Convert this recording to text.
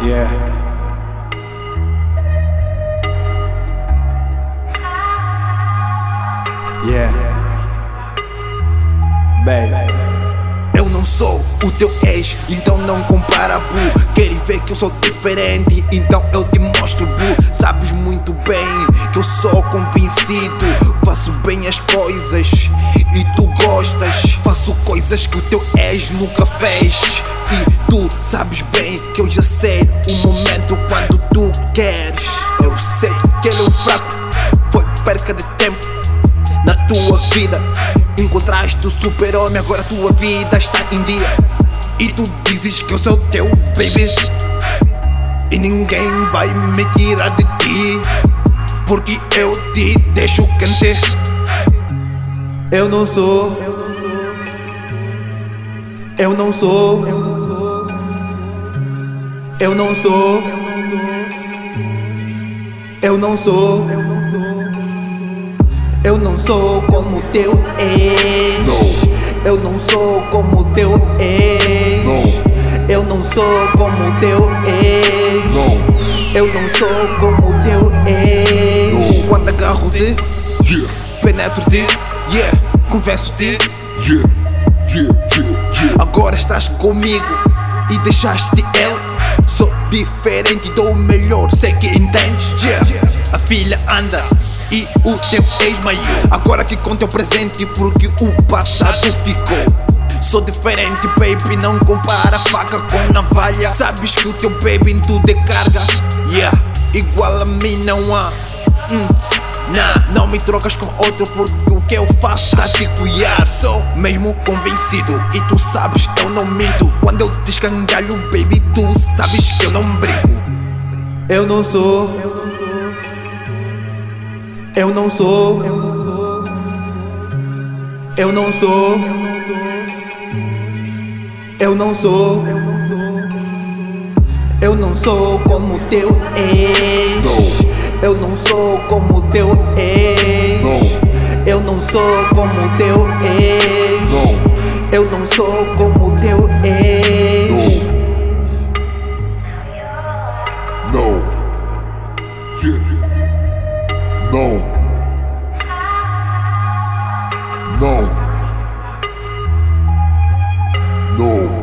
Yeah. Yeah. Baby. Eu não sou o teu ex, então não compara, bu Queres ver que eu sou diferente, então eu te mostro, bu Sabes muito bem que eu sou convencido Faço bem as coisas e tu gostas Faço coisas que o teu ex nunca fez E tu sabes bem sei o momento quando tu queres. Eu sei que ele é um fraco, foi perca de tempo na tua vida. Encontraste o super-homem, agora a tua vida está em dia. E tu dizes que eu sou teu baby. E ninguém vai me tirar de ti. Porque eu te deixo quente. Eu não sou. Eu não sou. Eu não sou Eu não sou eu não sou como teu ex. Não. Eu não sou como teu ex. Não. Eu não sou como teu ex. Não. Eu não sou como teu ex. Não. Quando agarro-te, Yeah, penetro-te, yeah, converso-te. yeah, yeah, yeah, yeah. Agora estás comigo e deixaste ele. Sou diferente, dou o melhor, sei que entendes. Yeah. A filha anda e o teu ex maior. Agora que conta o presente, porque o passado ficou. Sou diferente, baby, não compara faca com navalha. Sabes que o teu baby em tudo é carga. Yeah, igual a mim não há. Hum, nah, não me trocas com outro porque o que eu faço está te cuidar. Sou mesmo convencido e tu sabes que eu não minto. Quando eu te escangalho, baby, tu sabes que eu não brinco. Eu não sou. Eu não sou. Eu não sou. Eu não sou. Eu não sou como teu ex. Eu não sou como teu sou como teu ex. Não. Eu não sou como teu ex. Não. Não. Yeah. Não. No.